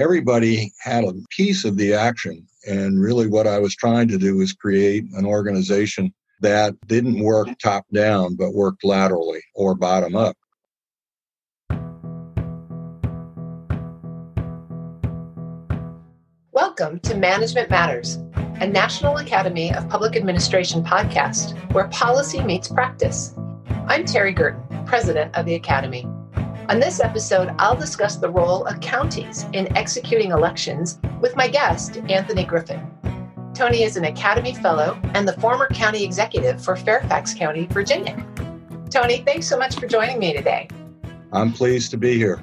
everybody had a piece of the action. And really, what I was trying to do was create an organization that didn't work top down, but worked laterally or bottom up. Welcome to Management Matters, a National Academy of Public Administration podcast where policy meets practice. I'm Terry Gerton, president of the Academy. On this episode, I'll discuss the role of counties in executing elections with my guest, Anthony Griffin. Tony is an Academy Fellow and the former county executive for Fairfax County, Virginia. Tony, thanks so much for joining me today. I'm pleased to be here.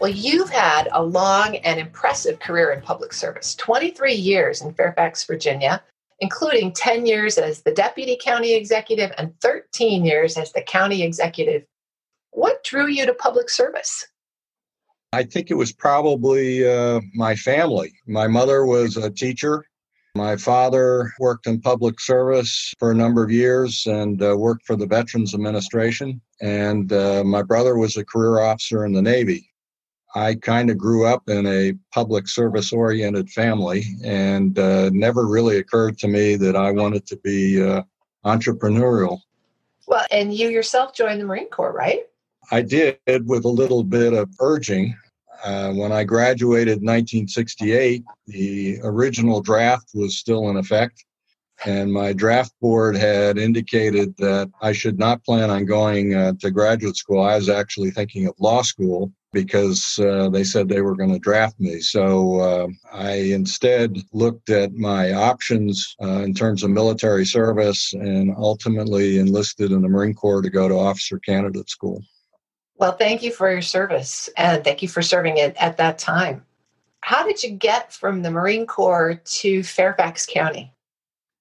Well, you've had a long and impressive career in public service 23 years in Fairfax, Virginia, including 10 years as the deputy county executive and 13 years as the county executive what drew you to public service? I think it was probably uh, my family. My mother was a teacher. My father worked in public service for a number of years and uh, worked for the Veterans Administration. And uh, my brother was a career officer in the Navy. I kind of grew up in a public service oriented family and uh, never really occurred to me that I wanted to be uh, entrepreneurial. Well, and you yourself joined the Marine Corps, right? I did with a little bit of urging. Uh, when I graduated in 1968, the original draft was still in effect, and my draft board had indicated that I should not plan on going uh, to graduate school. I was actually thinking of law school because uh, they said they were going to draft me. So uh, I instead looked at my options uh, in terms of military service and ultimately enlisted in the Marine Corps to go to officer candidate school. Well, thank you for your service and thank you for serving it at that time. How did you get from the Marine Corps to Fairfax County?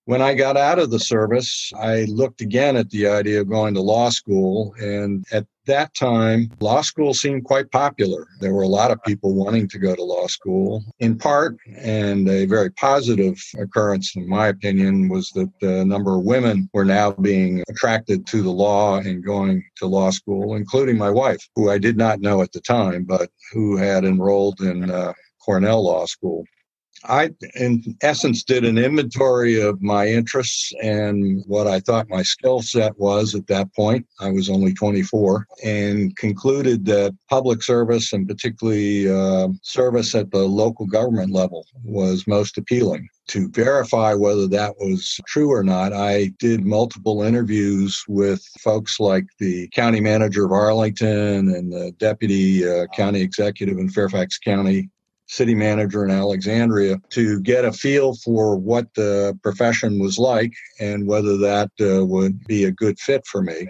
When I got out of the service, I looked again at the idea of going to law school. And at that time, law school seemed quite popular. There were a lot of people wanting to go to law school. In part, and a very positive occurrence, in my opinion, was that a number of women were now being attracted to the law and going to law school, including my wife, who I did not know at the time, but who had enrolled in uh, Cornell Law School. I, in essence, did an inventory of my interests and what I thought my skill set was at that point. I was only 24 and concluded that public service and particularly uh, service at the local government level was most appealing. To verify whether that was true or not, I did multiple interviews with folks like the county manager of Arlington and the deputy uh, county executive in Fairfax County city manager in Alexandria to get a feel for what the profession was like and whether that uh, would be a good fit for me.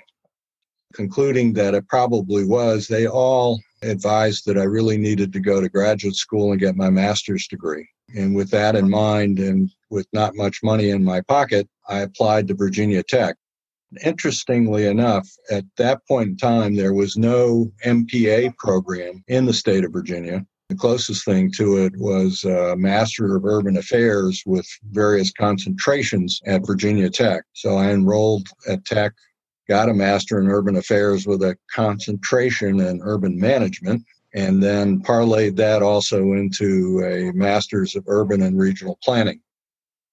Concluding that it probably was, they all advised that I really needed to go to graduate school and get my master's degree. And with that in mind, and with not much money in my pocket, I applied to Virginia Tech. Interestingly enough, at that point in time, there was no MPA program in the state of Virginia. The closest thing to it was a Master of Urban Affairs with various concentrations at Virginia Tech. So I enrolled at Tech, got a Master in Urban Affairs with a concentration in urban management, and then parlayed that also into a Master's of Urban and Regional Planning.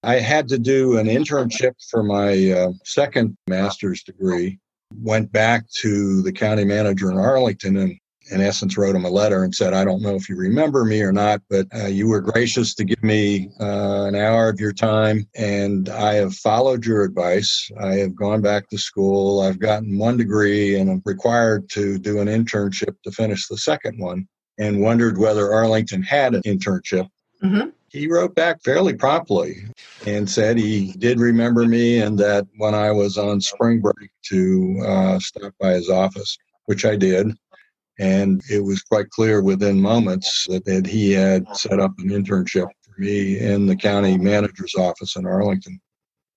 I had to do an internship for my uh, second master's degree. Went back to the county manager in Arlington and in essence, wrote him a letter and said, I don't know if you remember me or not, but uh, you were gracious to give me uh, an hour of your time, and I have followed your advice. I have gone back to school. I've gotten one degree, and I'm required to do an internship to finish the second one, and wondered whether Arlington had an internship. Mm-hmm. He wrote back fairly promptly and said he did remember me and that when I was on spring break to uh, stop by his office, which I did. And it was quite clear within moments that, that he had set up an internship for me in the county manager's office in Arlington.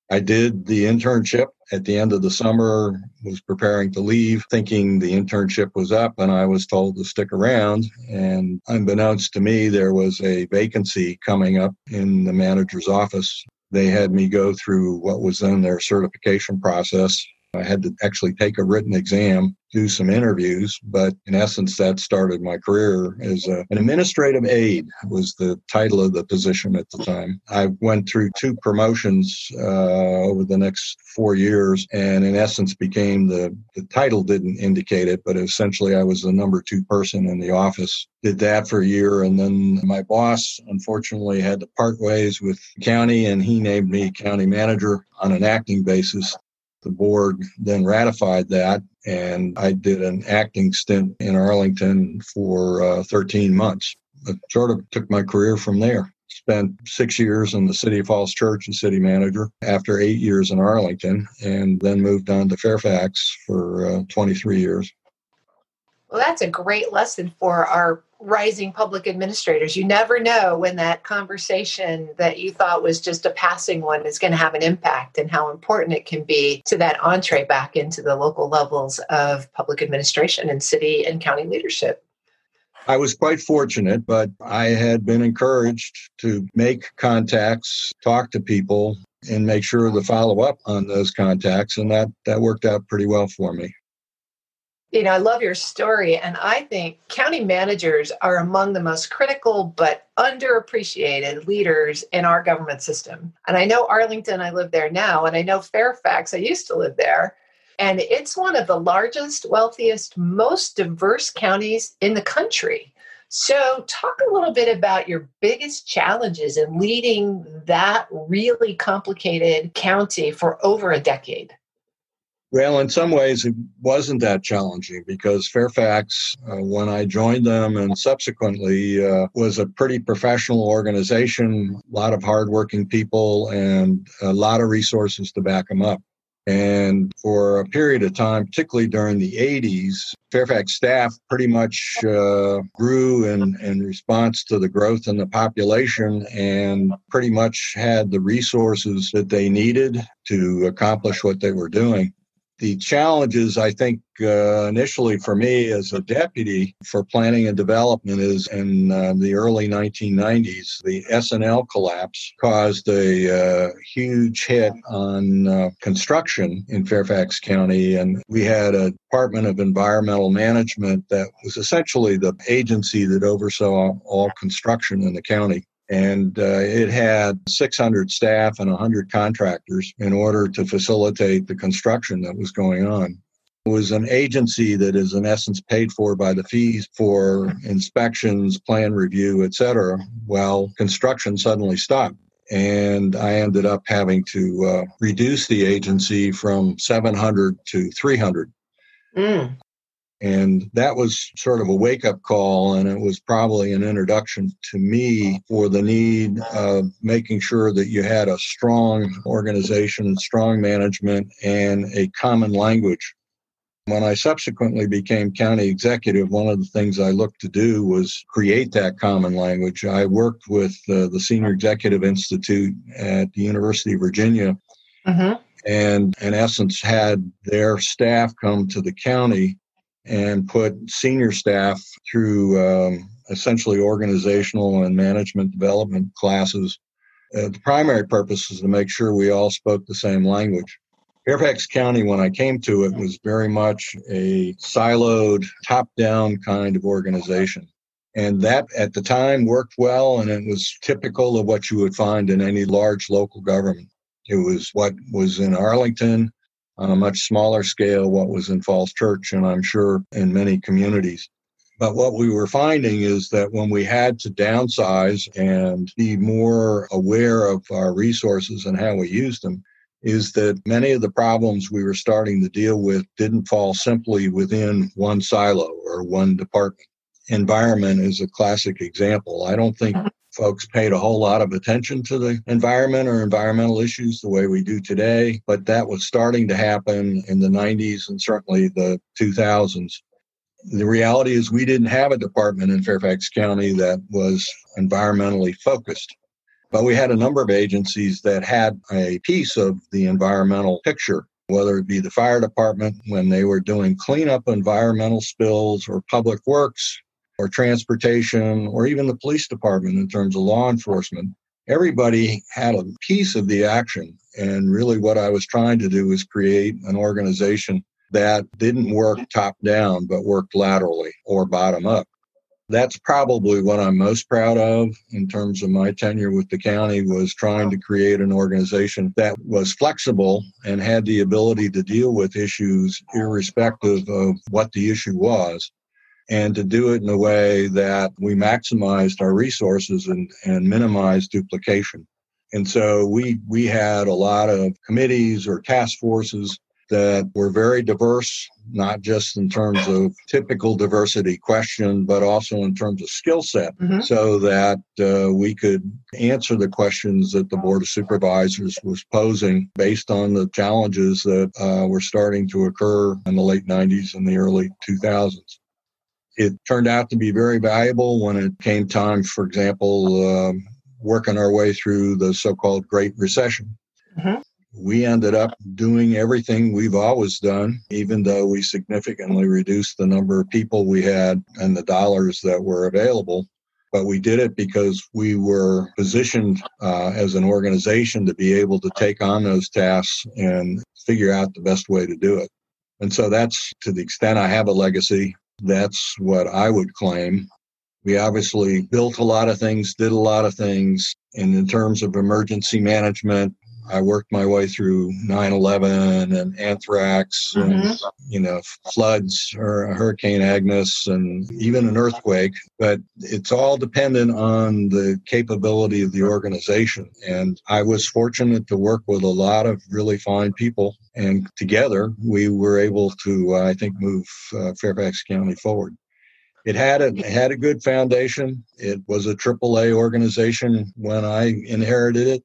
I did the internship at the end of the summer, was preparing to leave, thinking the internship was up, and I was told to stick around. And unbeknownst to me, there was a vacancy coming up in the manager's office. They had me go through what was then their certification process I had to actually take a written exam, do some interviews, but in essence, that started my career as a, an administrative aide was the title of the position at the time. I went through two promotions uh, over the next four years, and in essence, became the the title didn't indicate it, but essentially, I was the number two person in the office. Did that for a year, and then my boss unfortunately had to part ways with county, and he named me county manager on an acting basis. The board then ratified that, and I did an acting stint in Arlington for uh, 13 months. It sort of took my career from there. Spent six years in the City of Falls Church as city manager after eight years in Arlington, and then moved on to Fairfax for uh, 23 years. Well, that's a great lesson for our rising public administrators. You never know when that conversation that you thought was just a passing one is going to have an impact and how important it can be to that entree back into the local levels of public administration and city and county leadership. I was quite fortunate, but I had been encouraged to make contacts, talk to people, and make sure to follow up on those contacts. And that, that worked out pretty well for me you know, I love your story. And I think county managers are among the most critical but underappreciated leaders in our government system. And I know Arlington, I live there now, and I know Fairfax, I used to live there. And it's one of the largest, wealthiest, most diverse counties in the country. So, talk a little bit about your biggest challenges in leading that really complicated county for over a decade. Well, in some ways, it wasn't that challenging because Fairfax, uh, when I joined them and subsequently, uh, was a pretty professional organization, a lot of hardworking people, and a lot of resources to back them up. And for a period of time, particularly during the 80s, Fairfax staff pretty much uh, grew in, in response to the growth in the population and pretty much had the resources that they needed to accomplish what they were doing the challenges I think uh, initially for me as a deputy for planning and development is in uh, the early 1990s the S&L collapse caused a uh, huge hit on uh, construction in Fairfax County. And we had a Department of Environmental Management that was essentially the agency that oversaw all construction in the county and uh, it had 600 staff and 100 contractors in order to facilitate the construction that was going on. It was an agency that is in essence paid for by the fees for inspections, plan review, etc. Well, construction suddenly stopped. And I ended up having to uh, reduce the agency from 700 to 300. Mm. And that was sort of a wake up call, and it was probably an introduction to me for the need of making sure that you had a strong organization, strong management, and a common language. When I subsequently became county executive, one of the things I looked to do was create that common language. I worked with uh, the Senior Executive Institute at the University of Virginia. Mm-hmm and in essence had their staff come to the county and put senior staff through um, essentially organizational and management development classes. Uh, the primary purpose is to make sure we all spoke the same language. Fairfax County, when I came to it, was very much a siloed, top down kind of organization. And that at the time worked well, and it was typical of what you would find in any large local government. It was what was in Arlington, on a much smaller scale what was in Falls Church, and I'm sure in many communities. But what we were finding is that when we had to downsize and be more aware of our resources and how we used them, is that many of the problems we were starting to deal with didn't fall simply within one silo or one department. Environment is a classic example. I don't think folks paid a whole lot of attention to the environment or environmental issues the way we do today, but that was starting to happen in the 90s and certainly the 2000s. The reality is, we didn't have a department in Fairfax County that was environmentally focused. But we had a number of agencies that had a piece of the environmental picture, whether it be the fire department when they were doing cleanup environmental spills or public works or transportation or even the police department in terms of law enforcement. everybody had a piece of the action. And really, what I was trying to do was create an organization that didn't work top down, but worked laterally or bottom up. That's probably what I'm most proud of in terms of my tenure with the county was trying to create an organization that was flexible and had the ability to deal with issues irrespective of what the issue was and to do it in a way that we maximized our resources and, and minimized duplication. And so we we had a lot of committees or task forces that were very diverse, not just in terms of typical diversity question, but also in terms of skill set, mm-hmm. so that uh, we could answer the questions that the Board of Supervisors was posing based on the challenges that uh, were starting to occur in the late 90s and the early 2000s. It turned out to be very valuable when it came time, for example, um, working our way through the so called Great Recession. Mm-hmm. We ended up doing everything we've always done, even though we significantly reduced the number of people we had and the dollars that were available. But we did it because we were positioned uh, as an organization to be able to take on those tasks and figure out the best way to do it. And so that's to the extent I have a legacy. That's what I would claim. We obviously built a lot of things, did a lot of things. And in terms of emergency management, I worked my way through 9/11 and anthrax mm-hmm. and you know floods or Hurricane Agnes and even an earthquake. But it's all dependent on the capability of the organization. And I was fortunate to work with a lot of really fine people, and together we were able to, uh, I think, move uh, Fairfax County forward. It had a it had a good foundation. It was a AAA organization when I inherited it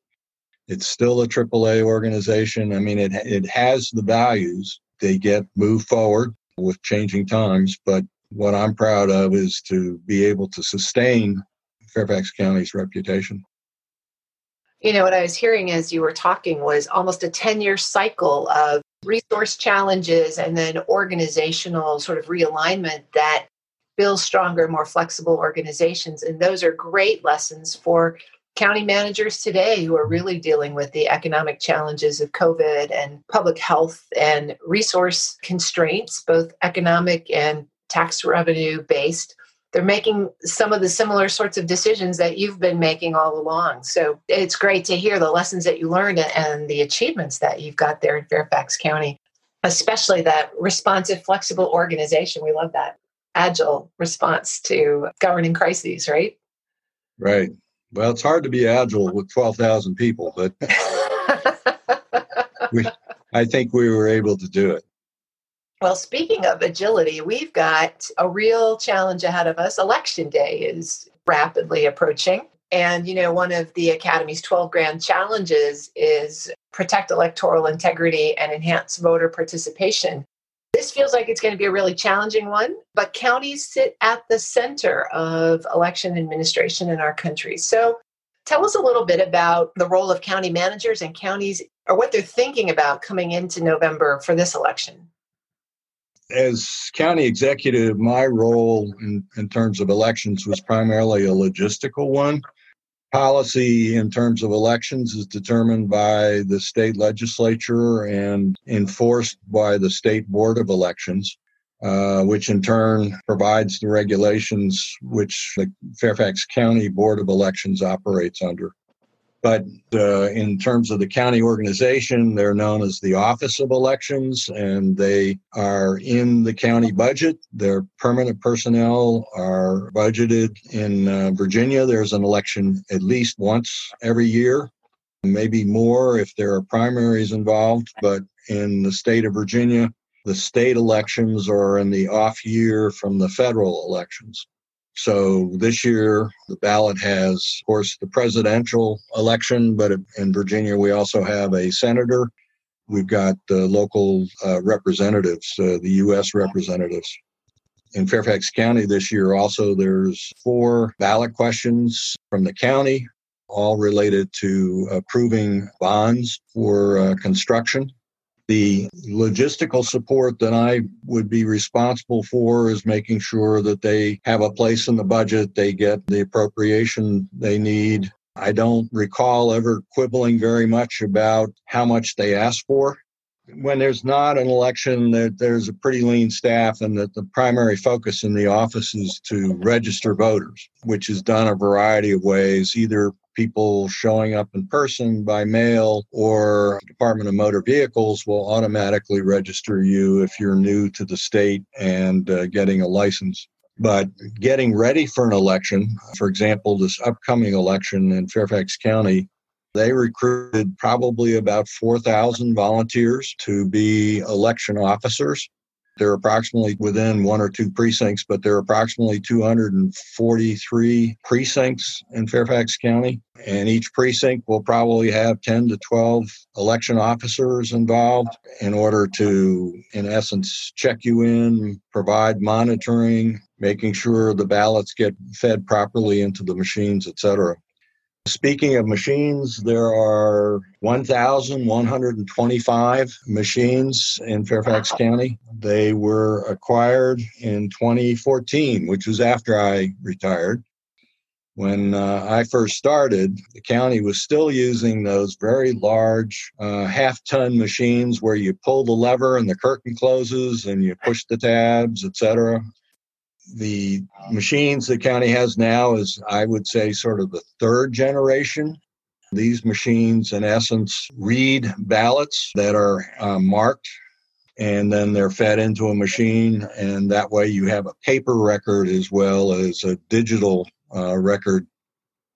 it's still a AAA organization. I mean, it it has the values. They get moved forward with changing times, but what I'm proud of is to be able to sustain Fairfax County's reputation. You know, what I was hearing as you were talking was almost a 10 year cycle of resource challenges and then organizational sort of realignment that builds stronger, more flexible organizations. And those are great lessons for county managers today who are really dealing with the economic challenges of COVID and public health and resource constraints, both economic and tax revenue based. They're making some of the similar sorts of decisions that you've been making all along. So it's great to hear the lessons that you learned and the achievements that you've got there in Fairfax County, especially that responsive, flexible organization. We love that agile response to governing crises, right? Right. Well, it's hard to be agile with 12,000 people, but we, I think we were able to do it. Well, speaking of agility, we've got a real challenge ahead of us. Election day is rapidly approaching. And, you know, one of the Academy's 12 grand challenges is protect electoral integrity and enhance voter participation. This feels like it's going to be a really challenging one, but counties sit at the center of election administration in our country. So tell us a little bit about the role of county managers and counties or what they're thinking about coming into November for this election. As county executive, my role in, in terms of elections was primarily a logistical one policy in terms of elections is determined by the state legislature and enforced by the state board of elections, uh, which in turn provides the regulations which the Fairfax County Board of Elections operates under. But uh, in terms of the county organization, they're known as the Office of Elections, and they are in the county budget. Their permanent personnel are budgeted in uh, Virginia. There's an election at least once every year, maybe more if there are primaries involved. But in the state of Virginia, the state elections are in the off year from the federal elections. So this year, the ballot has, of course, the presidential election, but in Virginia, we also have a senator. We've got the local uh, representatives, uh, the U.S. representatives. In Fairfax County this year, also, there's four ballot questions from the county, all related to approving bonds for uh, construction. The logistical support that I would be responsible for is making sure that they have a place in the budget, they get the appropriation they need I don't recall ever quibbling very much about how much they ask for. When there's not an election, there's a pretty lean staff, and that the primary focus in the office is to register voters, which is done a variety of ways, either people showing up in person by mail or Department of Motor Vehicles will automatically register you if you're new to the state and uh, getting a license. But getting ready for an election, for example, this upcoming election in Fairfax County, they recruited probably about 4,000 volunteers to be election officers. They're approximately within one or two precincts, but there are approximately 243 precincts in Fairfax County. And each precinct will probably have 10 to 12 election officers involved in order to, in essence, check you in, provide monitoring, making sure the ballots get fed properly into the machines, et cetera. Speaking of machines, there are 1,125 machines in Fairfax County. They were acquired in 2014, which was after I retired. When uh, I first started, the county was still using those very large uh, half ton machines where you pull the lever and the curtain closes and you push the tabs, etc the machines the county has now is, I would say, sort of the third generation. These machines, in essence, read ballots that are uh, marked and then they're fed into a machine. And that way you have a paper record as well as a digital uh, record.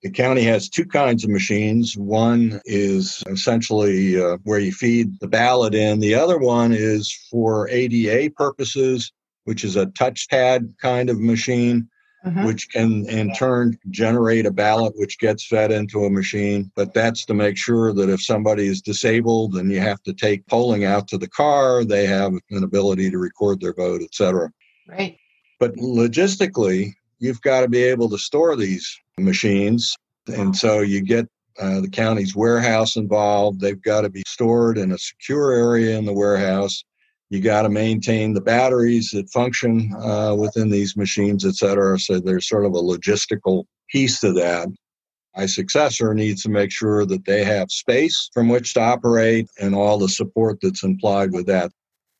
The county has two kinds of machines. One is essentially uh, where you feed the ballot in, the other one is for ADA purposes which is a touchpad kind of machine, mm-hmm. which can in turn generate a ballot which gets fed into a machine. But that's to make sure that if somebody is disabled and you have to take polling out to the car, they have an ability to record their vote, etc. Right. But logistically, you've got to be able to store these machines. And so you get uh, the county's warehouse involved. They've got to be stored in a secure area in the warehouse. You got to maintain the batteries that function uh, within these machines, et cetera. So there's sort of a logistical piece to that. My successor needs to make sure that they have space from which to operate and all the support that's implied with that.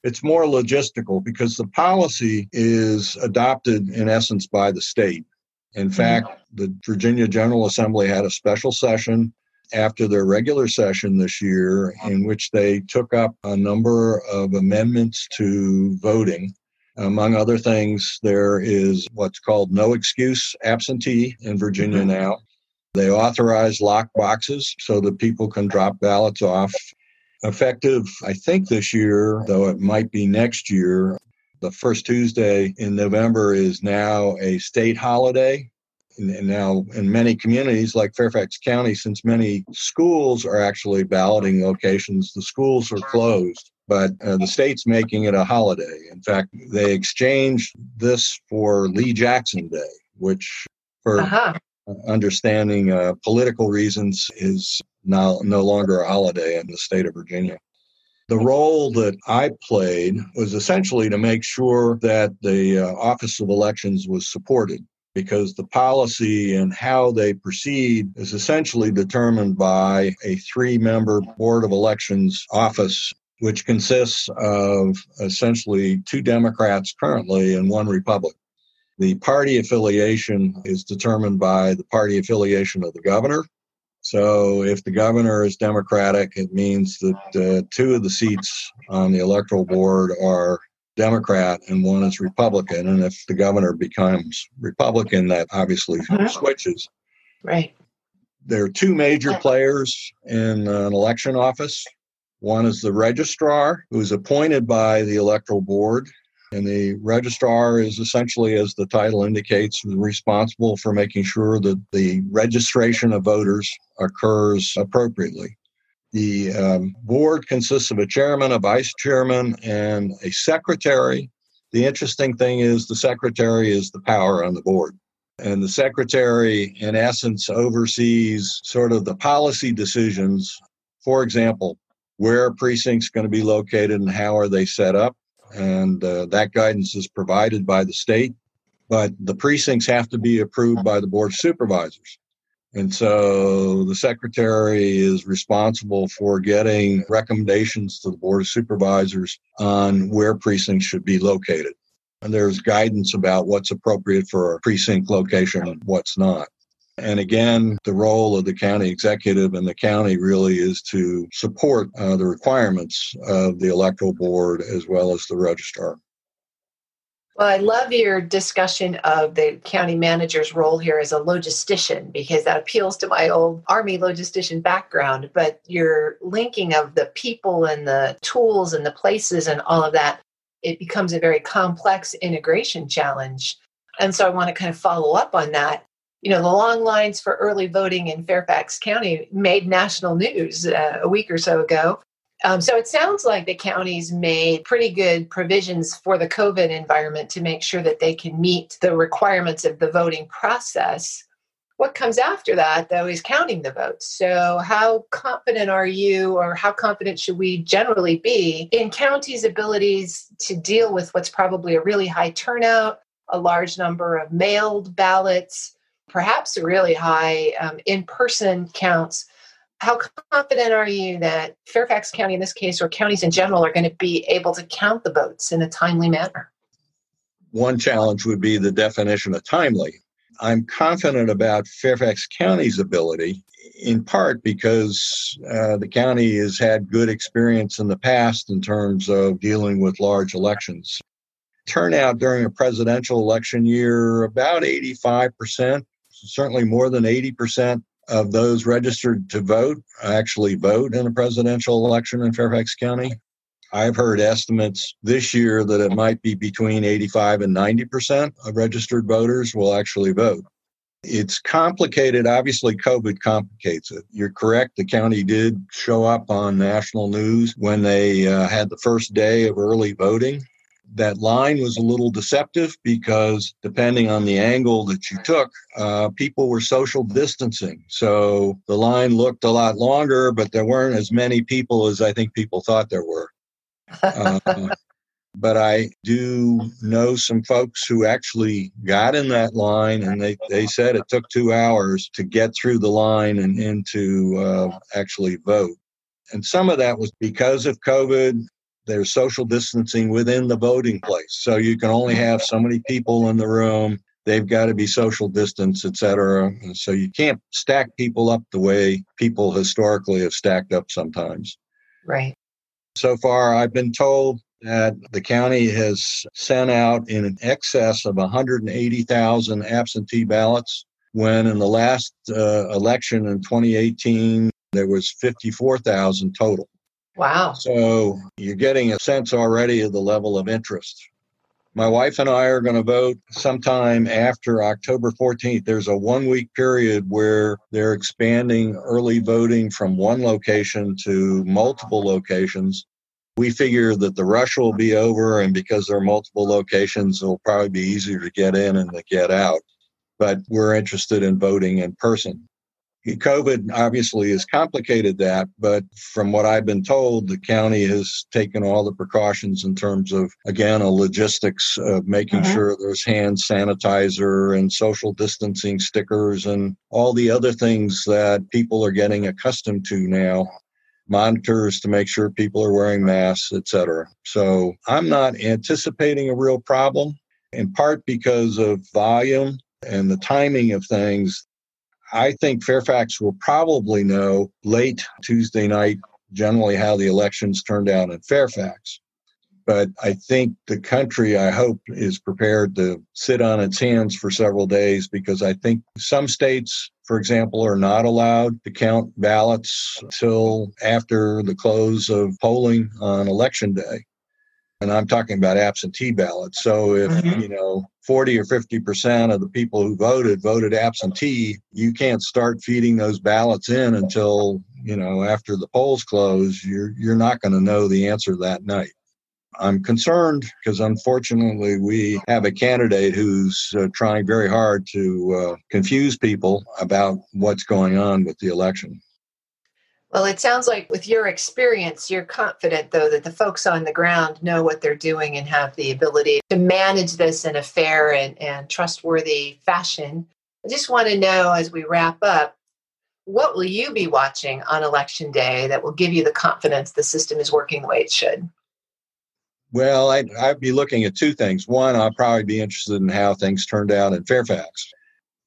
It's more logistical because the policy is adopted in essence by the state. In fact, the Virginia General Assembly had a special session after their regular session this year, in which they took up a number of amendments to voting. Among other things, there is what's called no excuse absentee in Virginia mm-hmm. now. They authorize lock boxes so that people can drop ballots off. Effective, I think, this year, though it might be next year, the first Tuesday in November is now a state holiday now in many communities like Fairfax County, since many schools are actually balloting locations, the schools are closed. But uh, the state's making it a holiday. In fact, they exchanged this for Lee Jackson Day, which, for uh-huh. understanding uh, political reasons, is now no longer a holiday in the state of Virginia. The role that I played was essentially to make sure that the uh, Office of Elections was supported because the policy and how they proceed is essentially determined by a three member Board of Elections office, which consists of essentially two Democrats currently and one Republican. The party affiliation is determined by the party affiliation of the governor. So if the governor is Democratic, it means that uh, two of the seats on the electoral board are Democrat and one is Republican. And if the governor becomes Republican, that obviously uh-huh. switches. Right. There are two major players in an election office. One is the registrar, who is appointed by the electoral board. And the registrar is essentially, as the title indicates, responsible for making sure that the registration of voters occurs appropriately. The um, board consists of a chairman, a vice chairman, and a secretary. The interesting thing is the secretary is the power on the board. And the secretary, in essence, oversees sort of the policy decisions. For example, where precinct's going to be located and how are they set up. And uh, that guidance is provided by the state. But the precincts have to be approved by the board of supervisors. And so the secretary is responsible for getting recommendations to the board of supervisors on where precincts should be located. And there's guidance about what's appropriate for a precinct location and what's not. And again, the role of the county executive and the county really is to support uh, the requirements of the electoral board as well as the registrar. Well, I love your discussion of the county manager's role here as a logistician because that appeals to my old Army logistician background. But your linking of the people and the tools and the places and all of that, it becomes a very complex integration challenge. And so I want to kind of follow up on that. You know, the long lines for early voting in Fairfax County made national news uh, a week or so ago. Um, so it sounds like the counties made pretty good provisions for the COVID environment to make sure that they can meet the requirements of the voting process. What comes after that, though, is counting the votes. So, how confident are you, or how confident should we generally be in counties' abilities to deal with what's probably a really high turnout, a large number of mailed ballots, perhaps a really high um, in person counts? How confident are you that Fairfax County, in this case, or counties in general, are going to be able to count the votes in a timely manner? One challenge would be the definition of timely. I'm confident about Fairfax County's ability, in part because uh, the county has had good experience in the past in terms of dealing with large elections. Turnout during a presidential election year, about 85%, certainly more than 80% of those registered to vote actually vote in a presidential election in Fairfax County. I've heard estimates this year that it might be between 85 and 90% of registered voters will actually vote. It's complicated. Obviously, COVID complicates it. You're correct. The county did show up on national news when they uh, had the first day of early voting that line was a little deceptive because depending on the angle that you took, uh, people were social distancing. So the line looked a lot longer, but there weren't as many people as I think people thought there were. Uh, but I do know some folks who actually got in that line, and they, they said it took two hours to get through the line and into uh, actually vote. And some of that was because of COVID there's social distancing within the voting place. So you can only have so many people in the room. They've got to be social distance, et cetera. And so you can't stack people up the way people historically have stacked up sometimes. Right. So far, I've been told that the county has sent out in excess of 180,000 absentee ballots, when in the last uh, election in 2018, there was 54,000 total. Wow. So you're getting a sense already of the level of interest. My wife and I are going to vote sometime after October 14th. There's a one week period where they're expanding early voting from one location to multiple locations. We figure that the rush will be over, and because there are multiple locations, it'll probably be easier to get in and to get out. But we're interested in voting in person. COVID obviously has complicated that, but from what I've been told, the county has taken all the precautions in terms of, again, a logistics of making mm-hmm. sure there's hand sanitizer and social distancing stickers and all the other things that people are getting accustomed to now. Monitors to make sure people are wearing masks, etc. So I'm not anticipating a real problem, in part because of volume and the timing of things I think Fairfax will probably know late Tuesday night generally how the elections turned out in Fairfax. But I think the country, I hope, is prepared to sit on its hands for several days because I think some states, for example, are not allowed to count ballots until after the close of polling on election day and I'm talking about absentee ballots. So if, mm-hmm. you know, 40 or 50% of the people who voted voted absentee, you can't start feeding those ballots in until, you know, after the polls close. You're you're not going to know the answer that night. I'm concerned because unfortunately we have a candidate who's uh, trying very hard to uh, confuse people about what's going on with the election. Well, it sounds like with your experience, you're confident, though, that the folks on the ground know what they're doing and have the ability to manage this in a fair and, and trustworthy fashion. I just want to know as we wrap up what will you be watching on election day that will give you the confidence the system is working the way it should? Well, I'd, I'd be looking at two things. One, I'll probably be interested in how things turned out in Fairfax.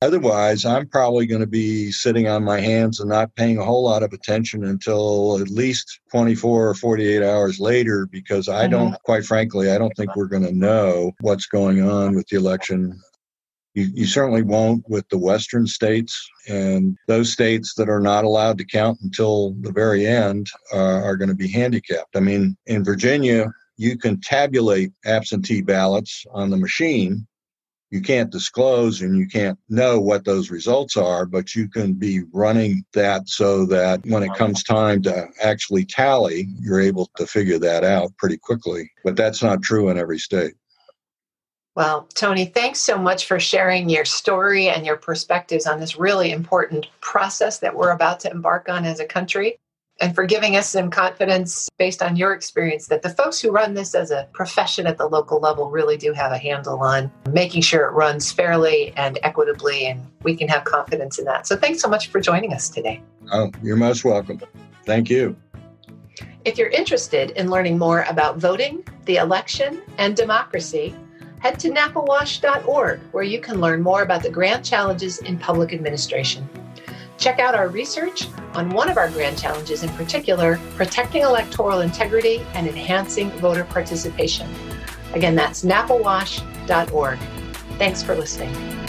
Otherwise, I'm probably going to be sitting on my hands and not paying a whole lot of attention until at least 24 or 48 hours later, because I mm-hmm. don't, quite frankly, I don't think we're going to know what's going on with the election. You, you certainly won't with the Western states, and those states that are not allowed to count until the very end uh, are going to be handicapped. I mean, in Virginia, you can tabulate absentee ballots on the machine. You can't disclose and you can't know what those results are, but you can be running that so that when it comes time to actually tally, you're able to figure that out pretty quickly. But that's not true in every state. Well, Tony, thanks so much for sharing your story and your perspectives on this really important process that we're about to embark on as a country and for giving us some confidence based on your experience that the folks who run this as a profession at the local level really do have a handle on making sure it runs fairly and equitably, and we can have confidence in that. So thanks so much for joining us today. Oh, you're most welcome. Thank you. If you're interested in learning more about voting, the election, and democracy, head to napawash.org where you can learn more about the grand challenges in public administration. Check out our research on one of our grand challenges in particular protecting electoral integrity and enhancing voter participation. Again, that's napawash.org. Thanks for listening.